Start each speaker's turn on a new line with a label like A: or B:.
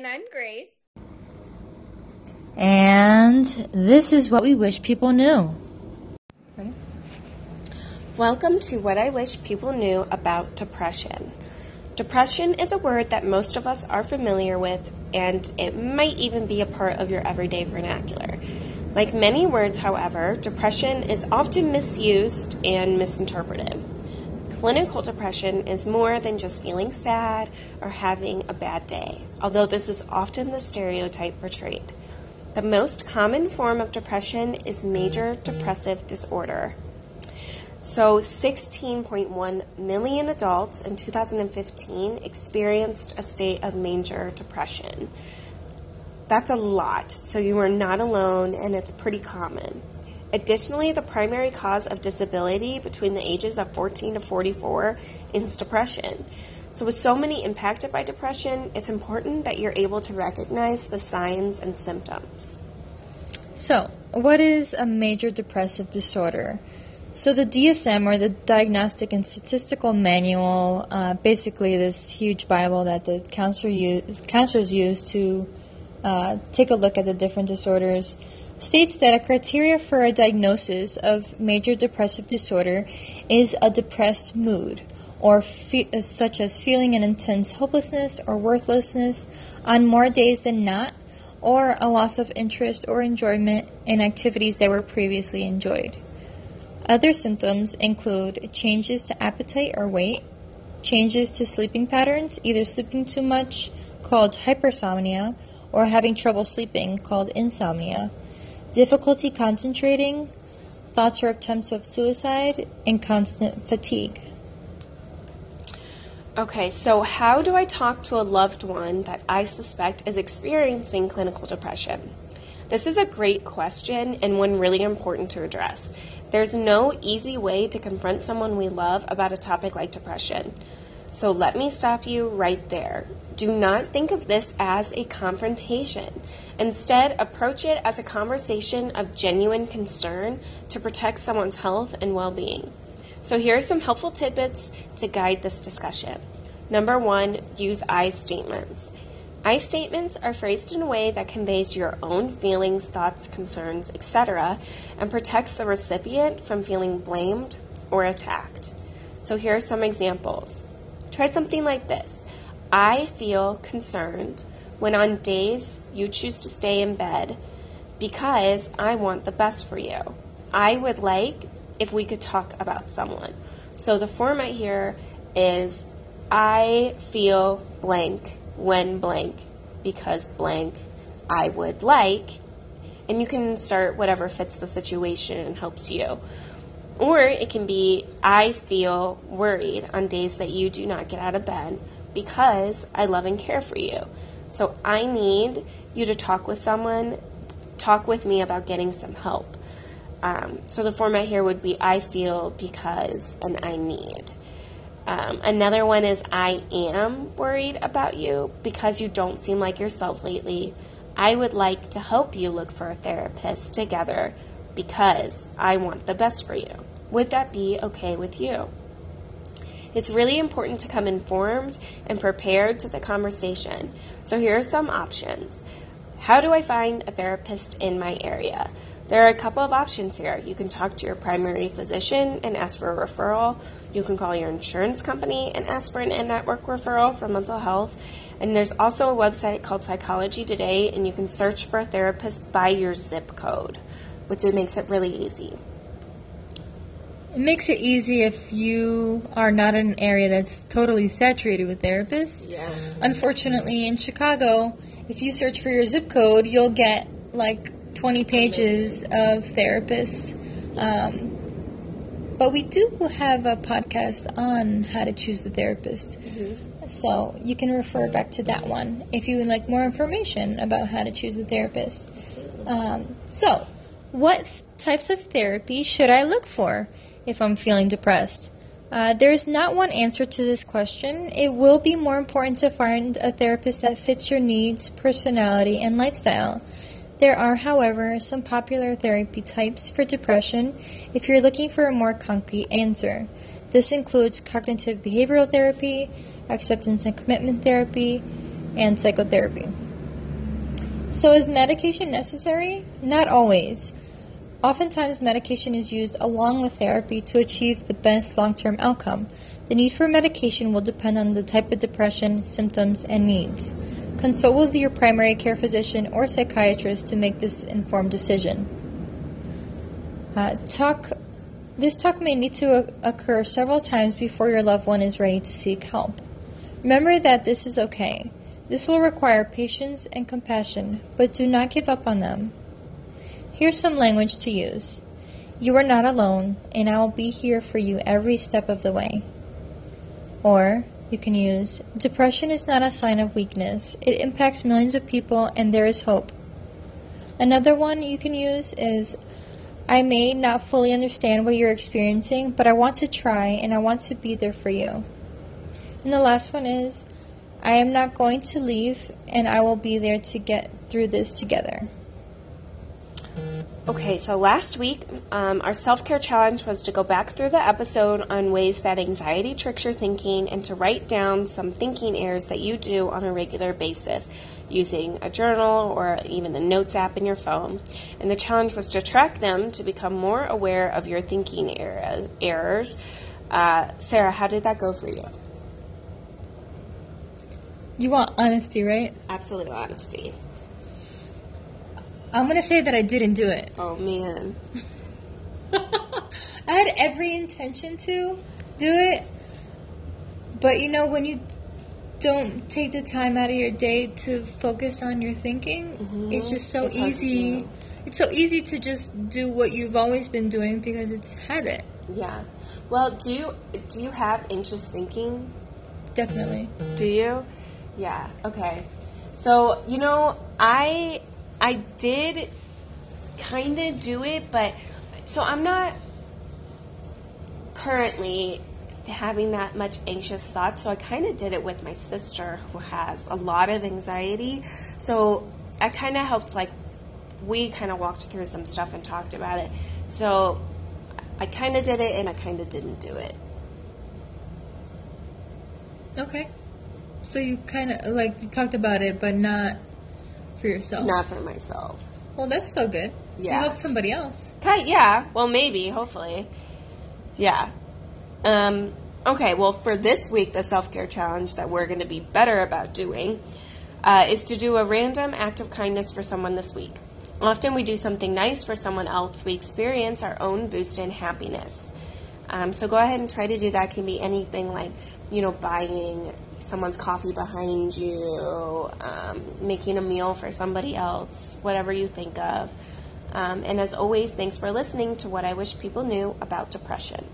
A: And I'm Grace.
B: And this is what we wish people knew.
C: Ready? Welcome to What I Wish People Knew About Depression. Depression is a word that most of us are familiar with, and it might even be a part of your everyday vernacular. Like many words, however, depression is often misused and misinterpreted. Clinical depression is more than just feeling sad or having a bad day, although this is often the stereotype portrayed. The most common form of depression is major depressive disorder. So, 16.1 million adults in 2015 experienced a state of major depression. That's a lot, so you are not alone and it's pretty common. Additionally, the primary cause of disability between the ages of 14 to 44 is depression. So, with so many impacted by depression, it's important that you're able to recognize the signs and symptoms.
B: So, what is a major depressive disorder? So, the DSM, or the Diagnostic and Statistical Manual, uh, basically this huge Bible that the counselor use, counselors use to uh, take a look at the different disorders, states that a criteria for a diagnosis of major depressive disorder is a depressed mood, or fe- such as feeling an intense hopelessness or worthlessness on more days than not, or a loss of interest or enjoyment in activities that were previously enjoyed. Other symptoms include changes to appetite or weight, changes to sleeping patterns, either sleeping too much, called hypersomnia, or having trouble sleeping, called insomnia difficulty concentrating, thoughts or attempts of suicide, and constant fatigue.
C: Okay, so how do I talk to a loved one that I suspect is experiencing clinical depression? This is a great question and one really important to address. There's no easy way to confront someone we love about a topic like depression. So let me stop you right there. Do not think of this as a confrontation. Instead, approach it as a conversation of genuine concern to protect someone's health and well being. So, here are some helpful tidbits to guide this discussion. Number one, use I statements. I statements are phrased in a way that conveys your own feelings, thoughts, concerns, etc., and protects the recipient from feeling blamed or attacked. So, here are some examples. Try something like this I feel concerned when on days you choose to stay in bed because I want the best for you. I would like if we could talk about someone. So the format here is I feel blank when blank because blank I would like. And you can insert whatever fits the situation and helps you. Or it can be, I feel worried on days that you do not get out of bed because I love and care for you. So I need you to talk with someone, talk with me about getting some help. Um, so the format here would be I feel because and I need. Um, another one is I am worried about you because you don't seem like yourself lately. I would like to help you look for a therapist together because I want the best for you. Would that be okay with you? It's really important to come informed and prepared to the conversation. So, here are some options. How do I find a therapist in my area? There are a couple of options here. You can talk to your primary physician and ask for a referral. You can call your insurance company and ask for an in network referral for mental health. And there's also a website called Psychology Today, and you can search for a therapist by your zip code, which makes it really easy.
B: It makes it easy if you are not in an area that's totally saturated with therapists.
C: Yeah.
B: Unfortunately, in Chicago, if you search for your zip code, you'll get like 20 pages of therapists. Um, but we do have a podcast on how to choose the therapist. Mm-hmm. So you can refer back to that one if you would like more information about how to choose a therapist. Um, so, what types of therapy should I look for? If I'm feeling depressed? Uh, there is not one answer to this question. It will be more important to find a therapist that fits your needs, personality, and lifestyle. There are, however, some popular therapy types for depression if you're looking for a more concrete answer. This includes cognitive behavioral therapy, acceptance and commitment therapy, and psychotherapy. So, is medication necessary? Not always. Oftentimes, medication is used along with therapy to achieve the best long term outcome. The need for medication will depend on the type of depression, symptoms, and needs. Consult with your primary care physician or psychiatrist to make this informed decision. Uh, talk. This talk may need to occur several times before your loved one is ready to seek help. Remember that this is okay. This will require patience and compassion, but do not give up on them. Here's some language to use. You are not alone, and I will be here for you every step of the way. Or, you can use Depression is not a sign of weakness. It impacts millions of people, and there is hope. Another one you can use is I may not fully understand what you're experiencing, but I want to try and I want to be there for you. And the last one is I am not going to leave, and I will be there to get through this together.
C: Okay, so last week, um, our self care challenge was to go back through the episode on ways that anxiety tricks your thinking and to write down some thinking errors that you do on a regular basis using a journal or even the Notes app in your phone. And the challenge was to track them to become more aware of your thinking er- errors. Uh, Sarah, how did that go for you?
B: You want honesty, right?
C: Absolute honesty.
B: I'm gonna say that I didn't do it.
C: Oh man.
B: I had every intention to do it, but you know, when you don't take the time out of your day to focus on your thinking, mm-hmm. it's just so it's easy. It's so easy to just do what you've always been doing because it's habit.
C: Yeah. Well, do you do you have anxious thinking?
B: Definitely.
C: Do you? Yeah. Okay. So you know, I I did kind of do it, but so I'm not currently having that much anxious thoughts. So I kind of did it with my sister who has a lot of anxiety. So I kind of helped, like, we kind of walked through some stuff and talked about it. So I kind of did it and I kind of didn't do it.
B: Okay. So you kind of, like, you talked about it, but not for yourself?
C: Not for myself.
B: Well, that's so good. Yeah. You helped somebody else.
C: Okay, yeah. Well, maybe, hopefully. Yeah. Um, okay, well, for this week, the self care challenge that we're going to be better about doing uh, is to do a random act of kindness for someone this week. Often we do something nice for someone else, we experience our own boost in happiness. Um, so go ahead and try to do that. It can be anything like, you know, buying someone's coffee behind you, um, making a meal for somebody else, whatever you think of. Um, and as always, thanks for listening to what I wish people knew about depression.